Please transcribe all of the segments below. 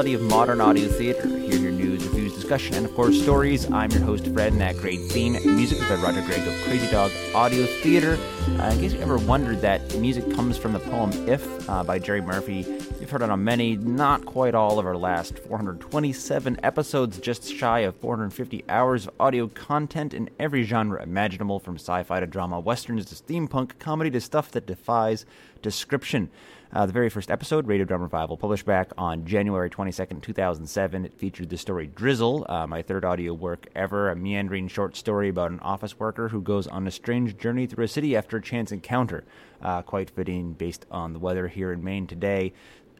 vitality of modern audio theater. Hear your news, reviews, discussion, and of course stories. I'm your host Fred, and that great theme music is by Roger Gregg of Crazy Dog Audio Theater. Uh, in case you ever wondered that music comes from the poem "If" uh, by Jerry Murphy, you've heard it on many, not quite all of our last 427 episodes, just shy of 450 hours of audio content in every genre imaginable, from sci-fi to drama, westerns to steampunk, comedy to stuff that defies description. Uh, the very first episode, Radio Drama Revival, published back on January 22nd, 2007. It featured the story Drizzle, uh, my third audio work ever, a meandering short story about an office worker who goes on a strange journey through a city after a chance encounter. Uh, quite fitting based on the weather here in Maine today.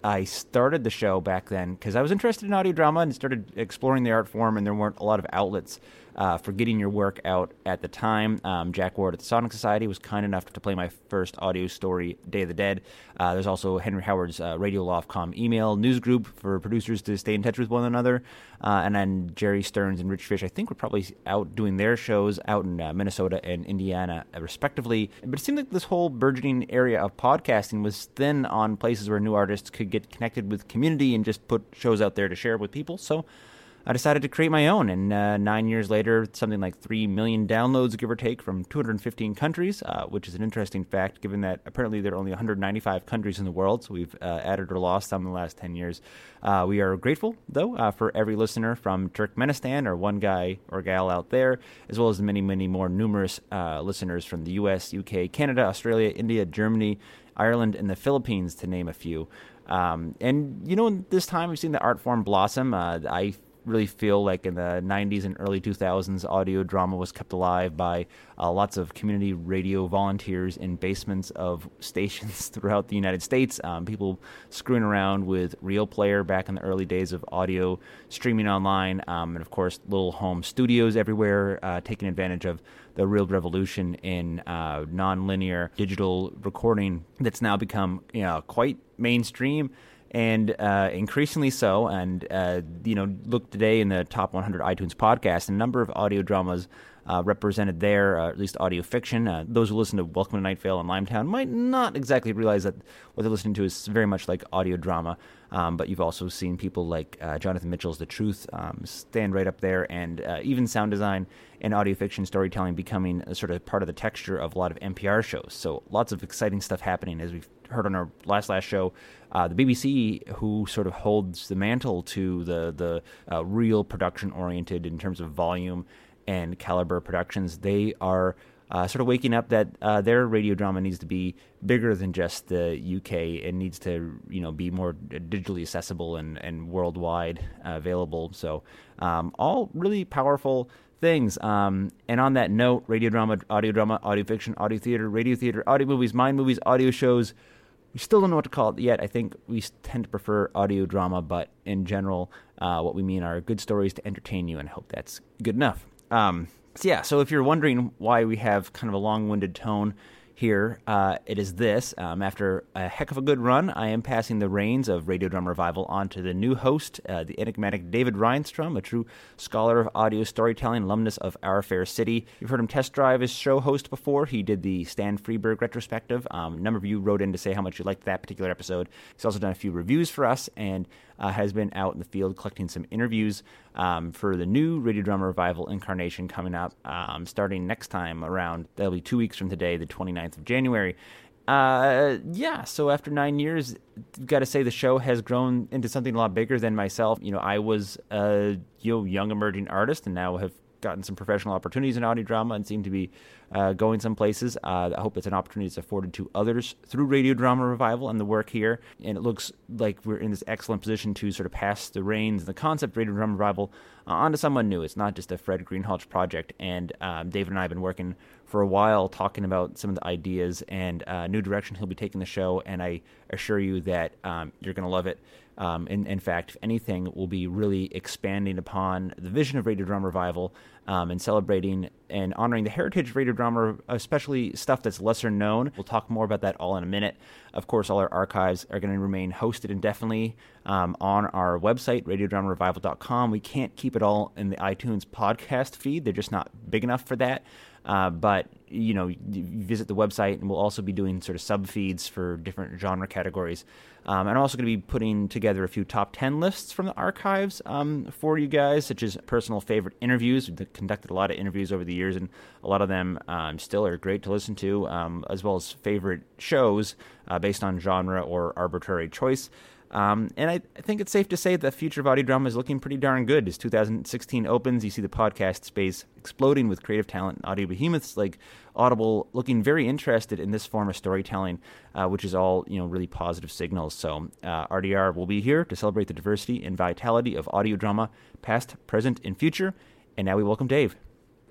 I started the show back then because I was interested in audio drama and started exploring the art form, and there weren't a lot of outlets uh, for getting your work out at the time. Um, Jack Ward at the Sonic Society was kind enough to play my first audio story, Day of the Dead. Uh, there's also Henry Howard's uh, Radio Lofcom email news group for producers to stay in touch with one another. Uh, and then Jerry Stearns and Rich Fish, I think, were probably out doing their shows out in uh, Minnesota and Indiana, uh, respectively. But it seemed like this whole burgeoning area of podcasting was thin on places where new artists could get connected with community and just put shows out there to share with people. So I decided to create my own. And uh, nine years later, something like 3 million downloads, give or take, from 215 countries, uh, which is an interesting fact given that apparently there are only 195 countries in the world. So we've uh, added or lost some in the last 10 years. Uh, we are grateful, though, uh, for every listener from Turkmenistan or one guy or gal out there, as well as the many, many more numerous uh, listeners from the US, UK, Canada, Australia, India, Germany, Ireland, and the Philippines, to name a few. Um, and, you know, this time we've seen the art form blossom. I really feel like in the 90s and early 2000s, audio drama was kept alive by uh, lots of community radio volunteers in basements of stations throughout the United States. Um, people screwing around with Real Player back in the early days of audio streaming online, um, and of course, little home studios everywhere, uh, taking advantage of the real revolution in uh, non-linear digital recording that's now become you know quite mainstream and uh, increasingly so. And uh, you know, look today in the top 100 iTunes podcasts, a number of audio dramas uh, represented there, uh, at least audio fiction. Uh, those who listen to Welcome to Night Vale and Limetown might not exactly realize that what they're listening to is very much like audio drama. Um, but you've also seen people like uh, Jonathan Mitchell's The Truth um, stand right up there, and uh, even sound design and audio fiction storytelling becoming sort of part of the texture of a lot of NPR shows. So lots of exciting stuff happening, as we've heard on our last last show. Uh, the BBC, who sort of holds the mantle to the the uh, real production oriented in terms of volume and caliber productions, they are uh, sort of waking up that uh, their radio drama needs to be bigger than just the UK. It needs to, you know, be more digitally accessible and and worldwide uh, available. So, um, all really powerful things. Um, and on that note, radio drama, audio drama, audio fiction, audio theater, radio theater, audio movies, mind movies, audio shows. We still don't know what to call it yet. I think we tend to prefer audio drama, but in general, uh, what we mean are good stories to entertain you, and I hope that's good enough. Um, so yeah, so if you're wondering why we have kind of a long-winded tone here, uh, it is this. Um, after a heck of a good run, I am passing the reins of Radio Drama Revival on to the new host, uh, the enigmatic David Rheinstrom, a true scholar of audio storytelling, alumnus of Our Fair City. You've heard him test drive as show host before. He did the Stan Freberg retrospective. Um, a number of you wrote in to say how much you liked that particular episode. He's also done a few reviews for us and uh, has been out in the field collecting some interviews um, for the new Radio Drama Revival incarnation coming up um, starting next time around, that'll be two weeks from today, the 29th of January. Uh, yeah, so after nine years, got to say the show has grown into something a lot bigger than myself. You know, I was a you know, young emerging artist and now have gotten some professional opportunities in audio drama and seem to be uh, going some places. Uh, I hope it's an opportunity that's afforded to others through Radio Drama Revival and the work here. And it looks like we're in this excellent position to sort of pass the reins, and the concept of Radio Drama Revival, uh, on to someone new. It's not just a Fred Greenhalgh project. And um, David and I have been working for a while talking about some of the ideas and uh, new direction he'll be taking the show. And I assure you that um, you're going to love it. Um, in, in, fact, if anything, we'll be really expanding upon the vision of Radio Drama Revival um, and celebrating and honoring the heritage of radio drama, especially stuff that's lesser known. We'll talk more about that all in a minute. Of course, all our archives are going to remain hosted indefinitely um, on our website, radiodramarevival.com. We can't keep it all in the iTunes podcast feed, they're just not big enough for that. Uh, but you know, visit the website, and we'll also be doing sort of sub feeds for different genre categories. Um, and I'm also going to be putting together a few top 10 lists from the archives um, for you guys, such as personal favorite interviews. We've conducted a lot of interviews over the years, and a lot of them um, still are great to listen to, um, as well as favorite shows uh, based on genre or arbitrary choice. Um, and I, I, think it's safe to say that the future of audio drama is looking pretty darn good. As 2016 opens, you see the podcast space exploding with creative talent and audio behemoths like Audible looking very interested in this form of storytelling, uh, which is all you know really positive signals. So uh, RDR will be here to celebrate the diversity and vitality of audio drama, past, present, and future. And now we welcome Dave.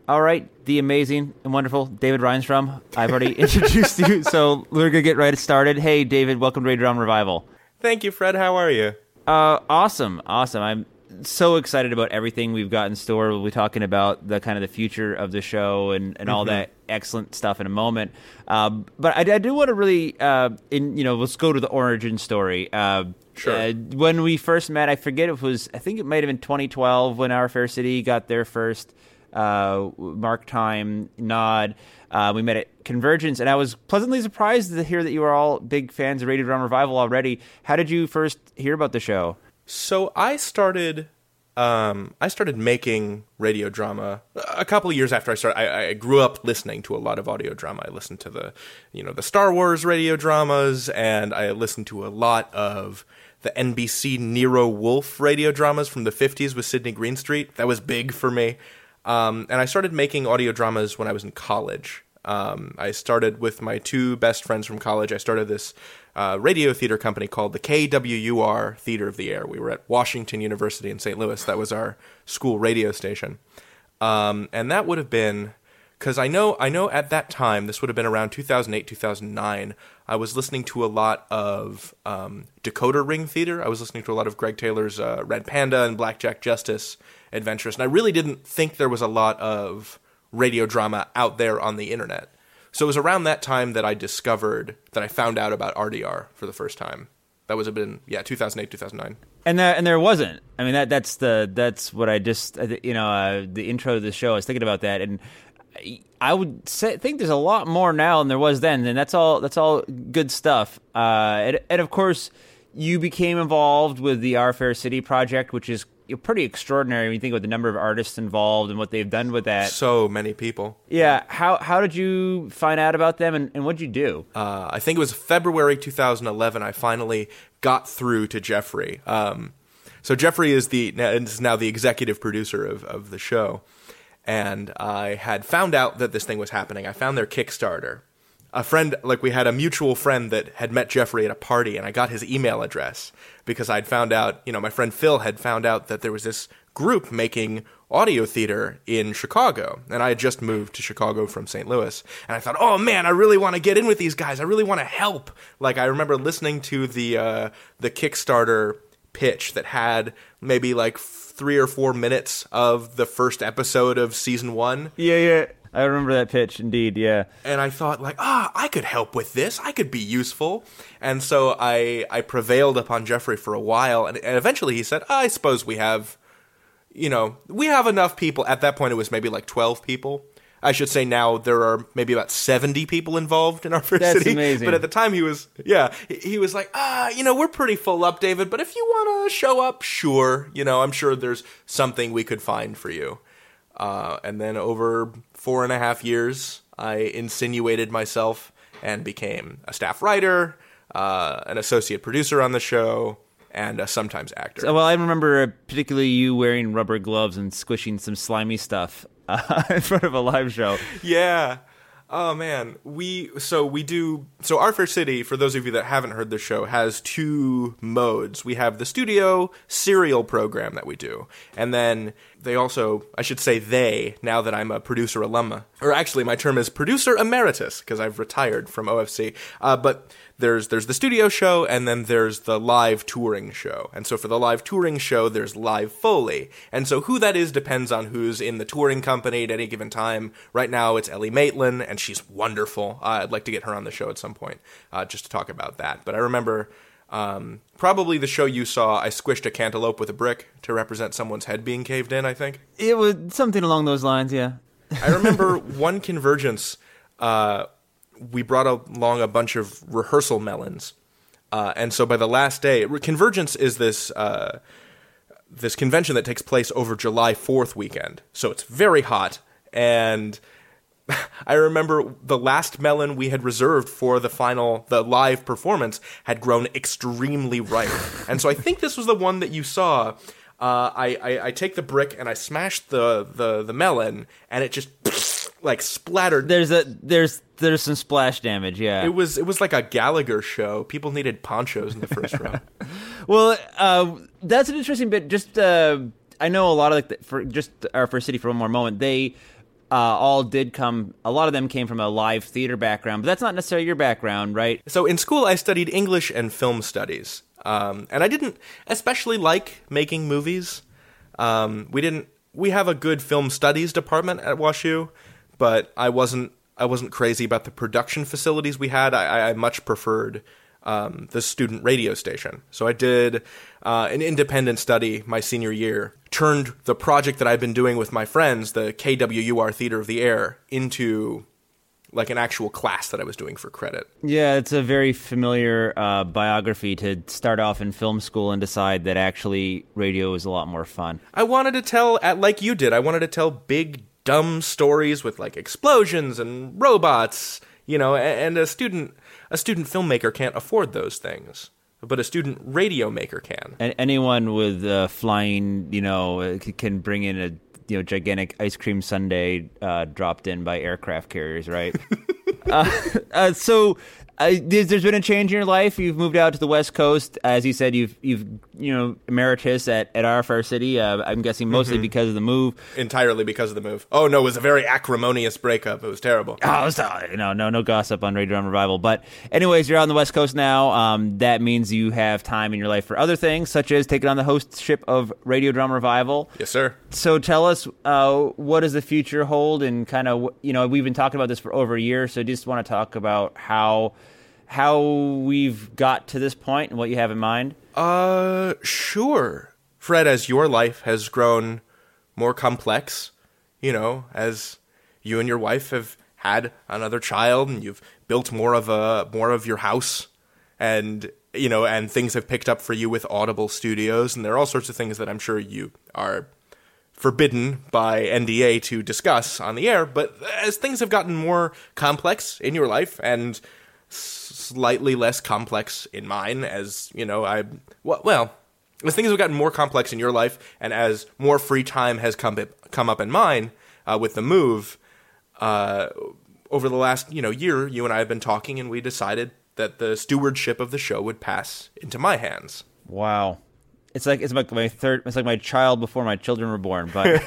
All right, the amazing and wonderful David Rheinstrom. I've already introduced you, so we're gonna get right started. Hey, David, welcome to Radio Drama Revival. Thank you, Fred. How are you? Uh, awesome, awesome. I'm so excited about everything we've got in store. We'll be talking about the kind of the future of the show and, and all mm-hmm. that excellent stuff in a moment. Um, but I, I, do want to really, uh, in you know, let's go to the origin story. Uh, sure. Uh, when we first met, I forget it was. I think it might have been 2012 when Our Fair City got their first uh, mark time nod. Uh, we met at Convergence, and I was pleasantly surprised to hear that you were all big fans of Radio Drama Revival already. How did you first hear about the show? So I started, um, I started making radio drama a couple of years after I started. I, I, grew up listening to a lot of audio drama. I listened to the, you know, the Star Wars radio dramas, and I listened to a lot of the NBC Nero Wolfe radio dramas from the 50s with Sidney Greenstreet. That was big for me. Um, and I started making audio dramas when I was in college. Um, I started with my two best friends from college. I started this uh, radio theater company called the KWUR Theater of the Air. We were at Washington University in St. Louis. That was our school radio station. Um, and that would have been because I know I know at that time this would have been around 2008 2009. I was listening to a lot of um, Decoder Ring theater. I was listening to a lot of Greg Taylor's uh, Red Panda and Blackjack Justice adventurous. And I really didn't think there was a lot of radio drama out there on the internet. So it was around that time that I discovered that I found out about RDR for the first time. That was been yeah, 2008, 2009. And there, and there wasn't. I mean that that's the that's what I just you know uh, the intro to the show. I was thinking about that, and I would say, think there's a lot more now than there was then, and that's all that's all good stuff. Uh, and, and of course, you became involved with the Our Fair City project, which is pretty extraordinary when you think about the number of artists involved and what they've done with that. So many people. Yeah. How how did you find out about them and, and what did you do? Uh, I think it was February 2011. I finally got through to Jeffrey. Um, so Jeffrey is the is now the executive producer of, of the show, and I had found out that this thing was happening. I found their Kickstarter a friend like we had a mutual friend that had met Jeffrey at a party and I got his email address because I'd found out, you know, my friend Phil had found out that there was this group making audio theater in Chicago and I had just moved to Chicago from St. Louis and I thought, "Oh man, I really want to get in with these guys. I really want to help." Like I remember listening to the uh the Kickstarter pitch that had maybe like 3 or 4 minutes of the first episode of season 1. Yeah, yeah I remember that pitch, indeed. Yeah. And I thought, like, ah, I could help with this. I could be useful. And so I I prevailed upon Jeffrey for a while, and, and eventually he said, I suppose we have, you know, we have enough people. At that point, it was maybe like twelve people. I should say now there are maybe about 70 people involved in our first That's city. amazing. But at the time he was, yeah, he was like, ah, you know, we're pretty full up, David, but if you want to show up, sure. You know, I'm sure there's something we could find for you. Uh, and then over four and a half years, I insinuated myself and became a staff writer, uh, an associate producer on the show, and a sometimes actor. So, well, I remember particularly you wearing rubber gloves and squishing some slimy stuff uh, in front of a live show. Yeah. Oh man, we so we do so Our Fair City. For those of you that haven't heard the show, has two modes. We have the studio serial program that we do, and then they also, I should say they, now that I'm a producer alumna, or actually my term is producer emeritus because I've retired from OFC. Uh, but there's there's the studio show and then there's the live touring show. And so for the live touring show, there's live Foley. And so who that is depends on who's in the touring company at any given time. Right now, it's Ellie Maitland, and she's wonderful. Uh, I'd like to get her on the show at some point uh, just to talk about that. But I remember um, probably the show you saw, I squished a cantaloupe with a brick to represent someone's head being caved in. I think it was something along those lines. Yeah. I remember one convergence. Uh, we brought along a bunch of rehearsal melons, uh, and so by the last day, convergence is this uh, this convention that takes place over July Fourth weekend. So it's very hot, and I remember the last melon we had reserved for the final, the live performance had grown extremely ripe. and so I think this was the one that you saw. Uh, I, I, I, take the brick and I smash the, the, the melon, and it just like splattered. There's a there's there's some splash damage. Yeah, it was it was like a Gallagher show. People needed ponchos in the first row. well, uh, that's an interesting bit. Just uh, I know a lot of like the, for just Our Fair City for one more moment. They uh, all did come. A lot of them came from a live theater background, but that's not necessarily your background, right? So in school, I studied English and film studies, um, and I didn't especially like making movies. Um, we didn't. We have a good film studies department at WashU, but I wasn't. I wasn't crazy about the production facilities we had. I, I much preferred um, the student radio station. So I did uh, an independent study my senior year, turned the project that I've been doing with my friends, the KWUR Theater of the Air, into like an actual class that I was doing for credit. Yeah, it's a very familiar uh, biography to start off in film school and decide that actually radio is a lot more fun. I wanted to tell, like you did, I wanted to tell big, dumb stories with like explosions and robots, you know, and a student a student filmmaker can't afford those things but a student radio maker can. And anyone with uh, flying, you know, uh, can bring in a you know gigantic ice cream sundae uh, dropped in by aircraft carriers, right? uh, uh, so uh, there's been a change in your life. You've moved out to the West Coast, as you said. You've you've you know emeritus at at Our Fair City. Uh, I'm guessing mostly mm-hmm. because of the move. Entirely because of the move. Oh no, it was a very acrimonious breakup. It was terrible. Oh, was, uh, no, no, no gossip on Radio Drama Revival. But anyways, you're on the West Coast now. Um, that means you have time in your life for other things, such as taking on the hostship of Radio Drama Revival. Yes, sir. So tell us, uh, what does the future hold, and kind of you know we've been talking about this for over a year. So just want to talk about how how we've got to this point and what you have in mind? Uh, sure. Fred, as your life has grown more complex, you know, as you and your wife have had another child and you've built more of a more of your house and you know and things have picked up for you with audible studios and there are all sorts of things that i'm sure you are forbidden by nda to discuss on the air but as things have gotten more complex in your life and slightly less complex in mine as you know i well as things have gotten more complex in your life and as more free time has come come up in mine uh, with the move uh, over the last you know year you and i have been talking and we decided that the stewardship of the show would pass into my hands. Wow. It's like it's like my third it's like my child before my children were born but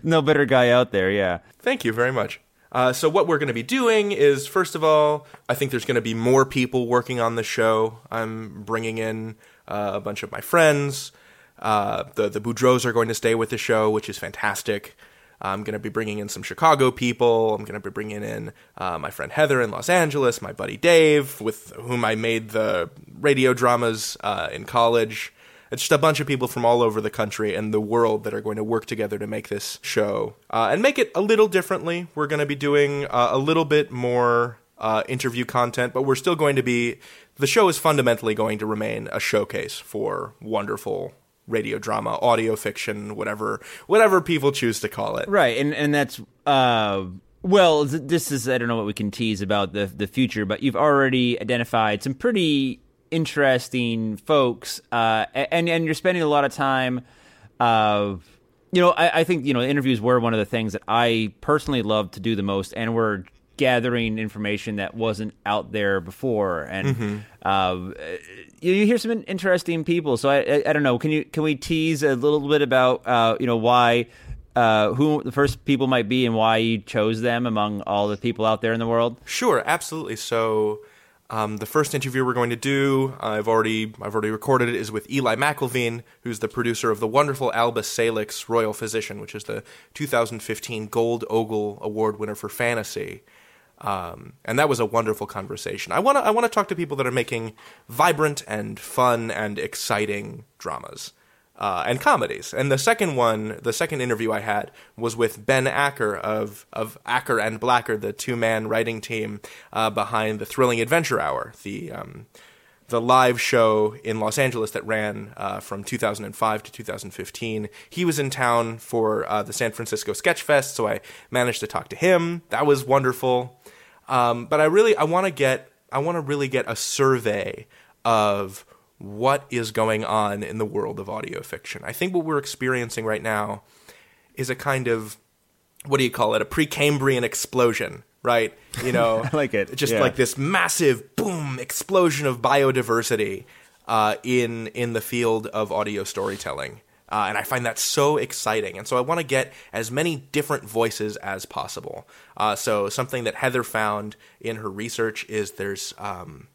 no better guy out there yeah. Thank you very much uh, so what we're going to be doing is, first of all, I think there's going to be more people working on the show. I'm bringing in uh, a bunch of my friends. Uh, the the Boudreaux are going to stay with the show, which is fantastic. I'm going to be bringing in some Chicago people. I'm going to be bringing in uh, my friend Heather in Los Angeles, my buddy Dave, with whom I made the radio dramas uh, in college. It's just a bunch of people from all over the country and the world that are going to work together to make this show uh, and make it a little differently. We're going to be doing uh, a little bit more uh, interview content, but we're still going to be. The show is fundamentally going to remain a showcase for wonderful radio drama, audio fiction, whatever whatever people choose to call it. Right, and and that's uh, well, this is I don't know what we can tease about the the future, but you've already identified some pretty interesting folks, uh, and and you're spending a lot of time. Uh, you know, I, I, think you know interviews were one of the things that I personally love to do the most, and we're gathering information that wasn't out there before, and mm-hmm. uh, you, you, hear some interesting people. So I, I, I, don't know. Can you can we tease a little bit about uh, you know why uh, who the first people might be and why you chose them among all the people out there in the world? Sure, absolutely. So um, the first interview we're going to do, I've already I've already recorded it, is with Eli McIlveen, who's the producer of the wonderful Albus Salix Royal Physician, which is the 2015 Gold Ogle Award winner for fantasy. Um, and that was a wonderful conversation. I want to I want to talk to people that are making vibrant and fun and exciting dramas. Uh, and comedies. And the second one, the second interview I had was with Ben Acker of of Acker and Blacker, the two man writing team uh, behind the Thrilling Adventure Hour, the um, the live show in Los Angeles that ran uh, from 2005 to 2015. He was in town for uh, the San Francisco Sketch Fest, so I managed to talk to him. That was wonderful. Um, but I really I want to get I want to really get a survey of what is going on in the world of audio fiction. I think what we're experiencing right now is a kind of what do you call it? A Precambrian explosion, right? You know, I like it. Just Yeah. like this massive boom explosion of biodiversity uh, in in the field of audio storytelling. Uh, and I find that so exciting. And so I want to get as many different voices as possible. Uh, so something that Heather found in her research is there's um,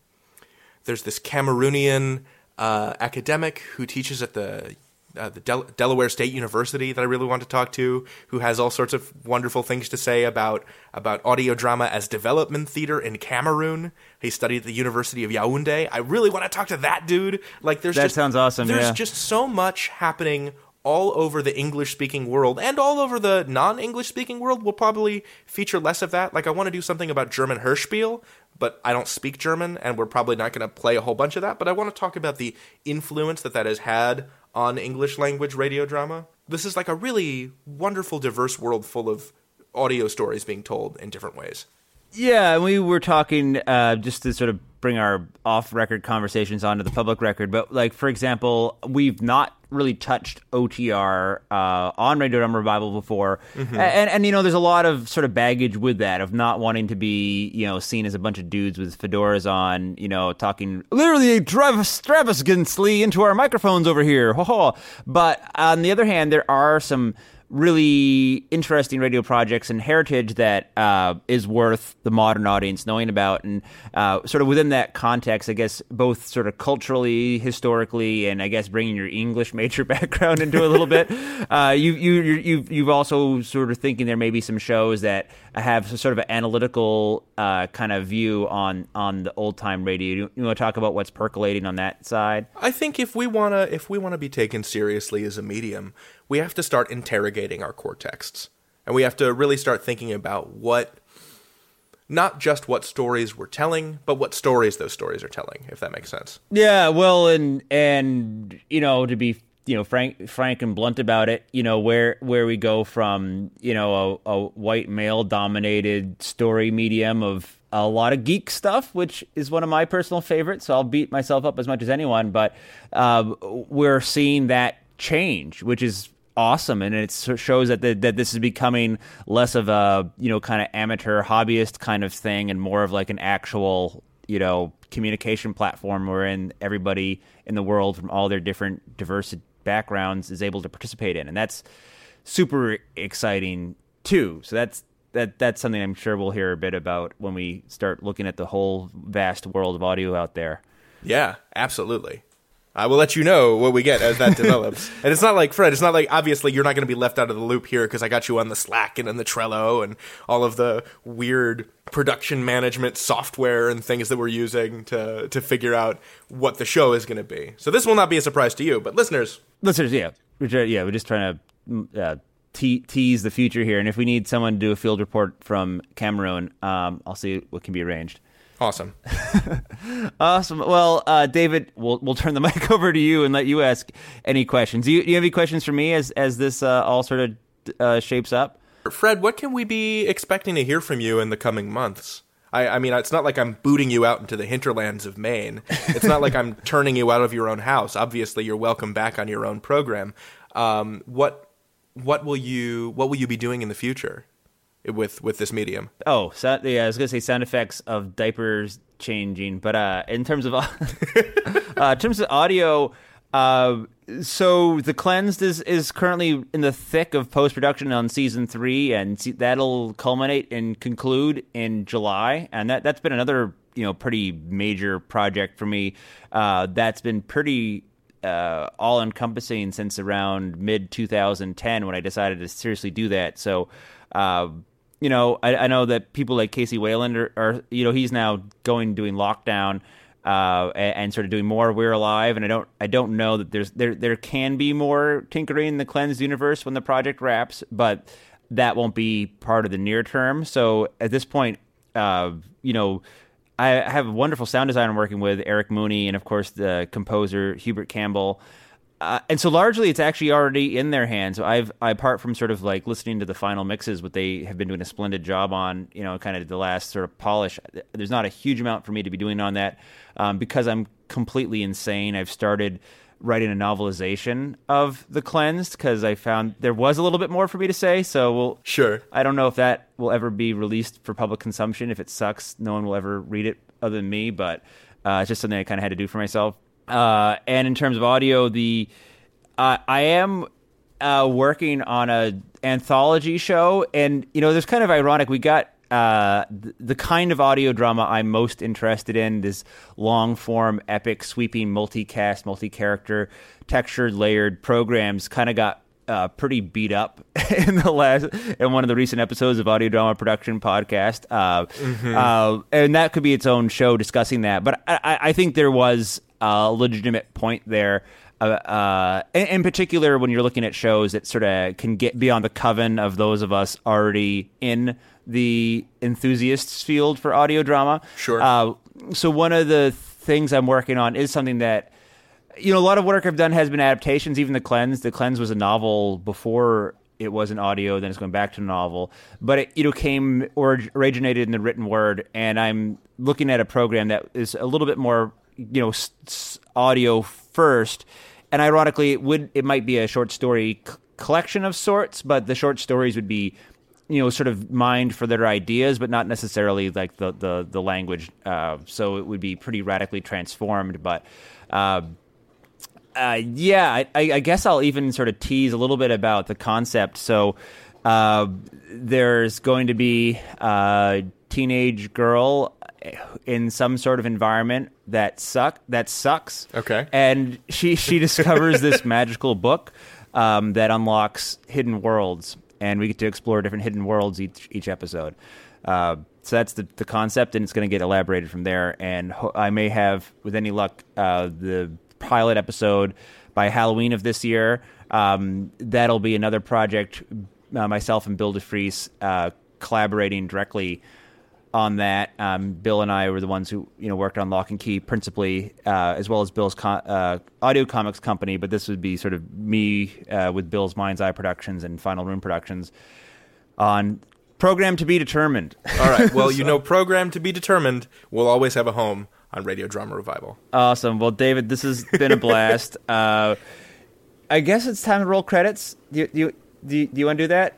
there's this Cameroonian uh, academic who teaches at the uh, the Del- Delaware State University that I really want to talk to, who has all sorts of wonderful things to say about about audio drama as development theater in Cameroon. He studied at the University of Yaoundé. I really want to talk to that dude. Like, there's That just, sounds awesome, There's yeah. just so much happening all over the English speaking world and all over the non English speaking world. We'll probably feature less of that. Like, I want to do something about German Hörspiel, but I don't speak German, and we're probably not going to play a whole bunch of that. But I want to talk about the influence that that has had on English language radio drama. This is like a really wonderful, diverse world full of audio stories being told in different ways. Yeah, and we were talking uh, just to sort of bring our off-record conversations onto the public record. But like, for example, we've not really touched OTR uh, on Radio Drama Revival before, Mm-hmm. And and you know, there's a lot of sort of baggage with that of not wanting to be you know seen as a bunch of dudes with fedoras on, you know, talking literally extravagantly into our microphones over here. Ho ho. But on the other hand, there are some really interesting radio projects and heritage that uh, is worth the modern audience knowing about. And uh, sort of within that context, I guess both sort of culturally, historically, and I guess bringing your English major background into a little bit, uh, you you you you've, you've also sort of thinking there may be some shows that have sort of an analytical uh, kind of view on on the old time radio. You, you want to talk about what's percolating on that side? I think if we wanna if we wanna be taken seriously as a medium, we have to start interrogating our core texts, and we have to really start thinking about what, not just what stories we're telling, but what stories those stories are telling. If that makes sense. Yeah, well, and and you know to be you know frank frank and blunt about it, you know where where we go from you know a, a white male dominated story medium of a lot of geek stuff, which is one of my personal favorites. So I'll beat myself up as much as anyone, but uh, we're seeing that change, which is awesome and it shows that the, that this is becoming less of a you know kind of amateur hobbyist kind of thing and more of like an actual you know communication platform wherein everybody in the world from all their different diverse backgrounds is able to participate in and that's super exciting too so that's that that's something i'm sure we'll hear a bit about when we start looking at the whole vast world of audio out there Yeah, absolutely. I will let you know what we get as that develops. And it's not like Fred. It's not like obviously you're not going to be left out of the loop here because I got you on the Slack and on the Trello and all of the weird production management software and things that we're using to to figure out what the show is going to be. So this will not be a surprise to you, but listeners, listeners, yeah, we're try- yeah, we're just trying to mm, uh, te- tease the future here, and if we need someone to do a field report from Cameroon, um, I'll see what can be arranged. awesome. Awesome. Well, uh, David, we'll we'll turn the mic over to you and let you ask any questions. Do you, do you have any questions for me as as this uh, all sort of uh, shapes up? Fred, what can we be expecting to hear from you in the coming months? I, I mean, it's not like I'm booting you out into the hinterlands of Maine. It's not like I'm turning you out of your own house. Obviously, you're welcome back on your own program. Um, what what will you what will you be doing in the future with with this medium? Oh, so, yeah, I was gonna say sound effects of diapers changing, but uh, in terms of uh, in terms of audio, uh, so the cleansed is is currently in the thick of post production on season three, and see, that'll culminate and conclude in July, and that that's been another you know pretty major project for me. Uh, that's been pretty uh, all encompassing since around mid 2010 when I decided to seriously do that. So, uh, you know, I, I know that people like Kc Wayland are, are, you know, he's now going doing lockdown. Uh, and, and, sort of doing more We're Alive. And I don't I don't know that there's there there can be more tinkering in the cleansed universe when the project wraps, but that won't be part of the near term. So at this point, uh, you know. I have a wonderful sound designer working with, Eric Mooney, and of course the composer Hubert Campbell. Uh, and so largely it's actually already in their hands. So I've I, apart from sort of like listening to the final mixes, what they have been doing a splendid job on, you know, kind of the last sort of polish. There's not a huge amount for me to be doing on that um, because I'm completely insane. I've started writing a novelization of the cleansed because I found there was a little bit more for me to say. So we'll sure. I don't know if that will ever be released for public consumption. If it sucks, no one will ever read it other than me. But uh, it's just something I kind of had to do for myself. Uh, and in terms of audio, the uh, I am uh, working on a anthology show, and you know, there's kind of ironic. We got uh, the, the, kind of audio drama I'm most interested in, this long form, epic, sweeping, multicast, multi character, textured, layered programs, kind of got uh, pretty beat up in the last in one of the recent episodes of Audio Drama Production Podcast, uh, mm-hmm. uh, and that could be its own show discussing that. But I, I think there was a legitimate point there. Uh, uh, in, in, particular, when you're looking at shows that sort of can get beyond the coven of those of us already in the enthusiasts field for audio drama. Sure. Uh, so one of the things I'm working on is something that you know a lot of work I've done has been adaptations. Even the cleanse, the cleanse was a novel before it was an audio, then it's going back to a novel. But it you know came or originated in the written word, and I'm looking at a program that is a little bit more you know s- audio first, and ironically, it would it might be a short story c- collection of sorts, but the short stories would be you know sort of mined for their ideas, but not necessarily like the the the language. Uh, so it would be pretty radically transformed, but. Uh, uh, yeah, I, I, guess I'll even sort of tease a little bit about the concept. So, uh, there's going to be a teenage girl in some sort of environment that suck that sucks. Okay. And she she discovers this magical book um, that unlocks hidden worlds, and we get to explore different hidden worlds each each episode. Uh, so that's the, the concept, and it's going to get elaborated from there. And ho- I may have, with any luck, uh, the pilot episode by Halloween of this year. Um, that'll be another project. Uh, myself and Bill Dufris uh, collaborating directly on that. Um, Bill and I were the ones who you know worked on Locke and Key principally, uh, as well as Bill's uh, audio comics company. But this would be sort of me uh, with Bill's Mind's Eye Productions and Final Rune Productions on program to be determined. All right. Well, so. you know, program to be determined will always have a home on Radio Drama Revival. Awesome. Well, David, this has been a blast. Uh, I guess it's time to roll credits. Do you, do you, do you, do you want to do that?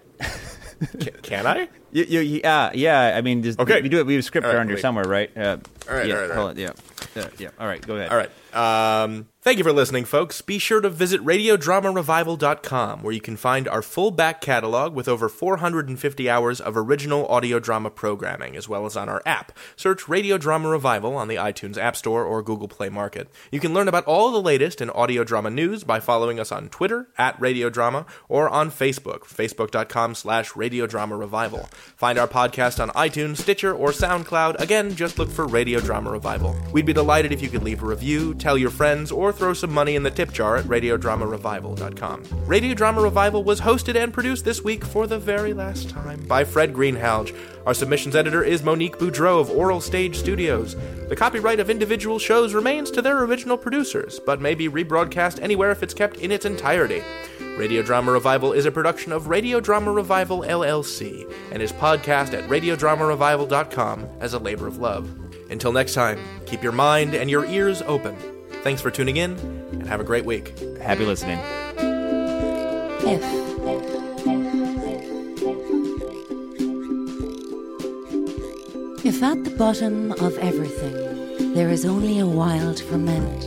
can, can I? You, you, yeah, yeah. I mean, just, okay. We do it. We have a script right, around here somewhere, right? Uh, all right, yeah, all right, all right. Yeah, yeah, yeah. All right, go ahead. All right. Um, thank you for listening, folks. Be sure to visit RadioDramaRevival.com, where you can find our full back catalog with over 450 hours of original audio drama programming, as well as on our app. Search Radio Drama Revival on the iTunes App Store or Google Play Market. You can learn about all the latest in audio drama news by following us on Twitter at Radio Drama or on Facebook, facebook.com slash Radio Drama Revival. Find our podcast on iTunes, Stitcher, or SoundCloud. Again, just look for Radio Drama Revival. We'd be delighted if you could leave a review, tell your friends, or throw some money in the tip jar at RadioDramaRevival.com. Radio Drama Revival was hosted and produced this week for the very last time by Fred Greenhalgh. Our submissions editor is Monique Boudreau of Oral Stage Studios. The copyright of individual shows remains to their original producers, but may be rebroadcast anywhere if it's kept in its entirety. Radio Drama Revival is a production of Radio Drama Revival LLC and is podcast at radiodramarevival.com as a labor of love. Until next time, keep your mind and your ears open. Thanks for tuning in, and have a great week. Happy listening. If. If at the bottom of everything there is only a wild ferment,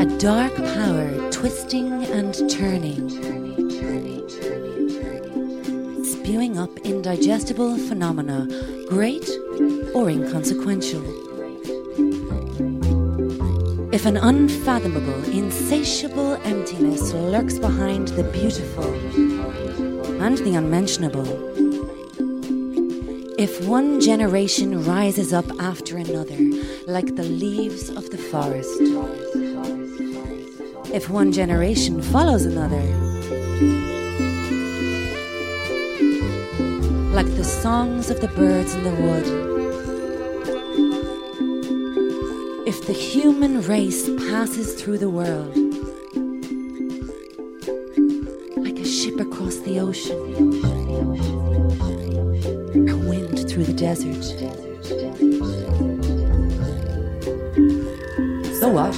a dark power twisting and turning up indigestible phenomena, great or inconsequential. If an unfathomable, insatiable emptiness lurks behind the beautiful and the unmentionable, If one generation rises up after another, like the leaves of the forest, if one generation follows another, songs of the birds in the wood, if the human race passes through the world, like a ship across the ocean, a wind through the desert. So what?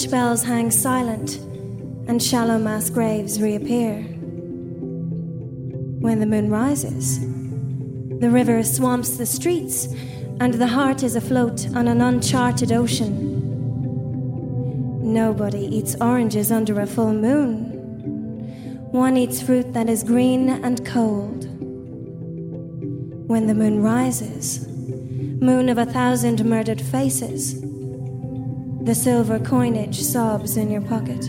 Church bells hang silent and shallow mass graves reappear. When the moon rises, the river swamps the streets and the heart is afloat on an uncharted ocean. Nobody eats oranges under a full moon. One eats fruit that is green and cold. When the moon rises, moon of a thousand murdered faces, the silver coinage sobs in your pocket.